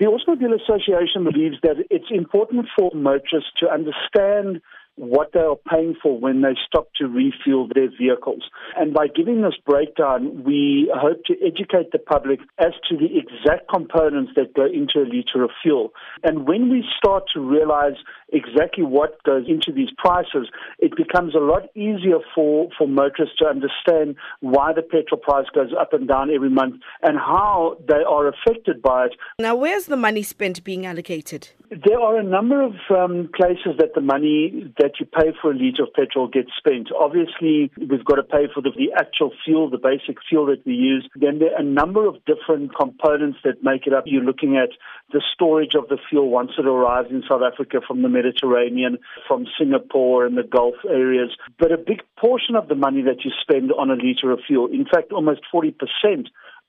The Automobile Association believes that it's important for motorists to understand what they are paying for when they stop to refuel their vehicles. And by giving this breakdown, we hope to educate the public as to the exact components that go into a litre of fuel. And when we start to realize exactly what goes into these prices, it becomes a lot easier for, for motorists to understand why the petrol price goes up and down every month and how they are affected by it. Now, where's the money spent being allocated? There are a number of um, places that the money that you pay for a litre of petrol gets spent. Obviously, we've got to pay for the, the actual fuel, the basic fuel that we use. Then there are a number of different components that make it up. You're looking at the storage of the fuel once it arrives in South Africa from the Mediterranean, from Singapore and the Gulf areas. But a big portion of the money that you spend on a litre of fuel, in fact, almost 40%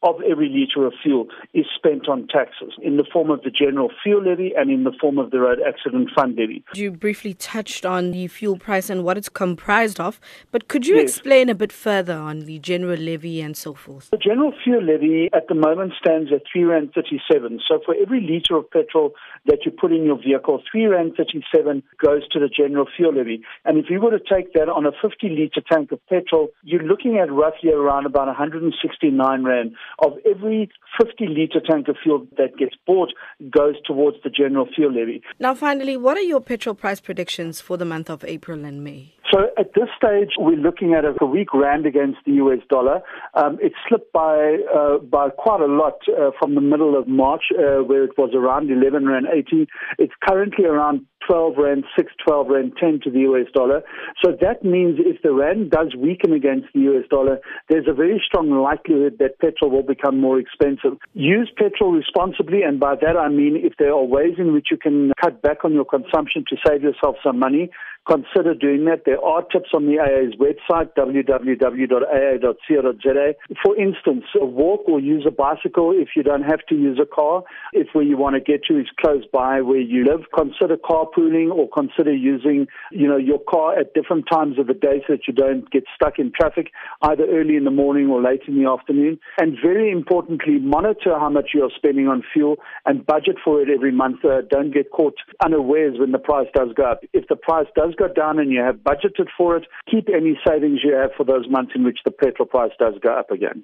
of every litre of fuel is spent on taxes in the form of the general fuel levy and in the form of the road accident fund levy. You briefly touched on the fuel price and what it's comprised of, but could you yes. explain a bit further on the general levy and so forth? The general fuel levy at the moment stands at 3 Rand 37. So for every litre of petrol that you put in your vehicle, 3 Rand 37 goes to the general fuel levy. And if you were to take that on a 50 litre tank of petrol, you're looking at roughly around about 169 Rand of every 50 litre tank of fuel that gets bought goes towards the general fuel levy. Now, finally, what are your petrol price predictions for the month of April and May? So at this stage, we're looking at a weak rand against the US dollar. Um, it slipped by uh, by quite a lot uh, from the middle of March, uh, where it was around 11 rand 80. It's currently around 12 rand 6, 12 rand 10 to the US dollar. So that means if the rand does weaken against the US dollar, there's a very strong likelihood that petrol will become more expensive. Use petrol responsibly, and by that I mean if there are ways in which you can cut back on your consumption to save yourself some money, consider doing that. There are tips on the AA's website, www.aa.co.za. For instance, walk or use a bicycle if you don't have to use a car. If where you want to get to is close by where you live, consider carpooling or consider using, you know, your car at different times of the day so that you don't get stuck in traffic either early in the morning or late in the afternoon. And very importantly, monitor how much you are spending on fuel and budget for it every month. Uh, don't get caught unawares when the price does go up. If the price does go down and you have budgeted for it, keep any savings you have for those months in which the petrol price does go up again.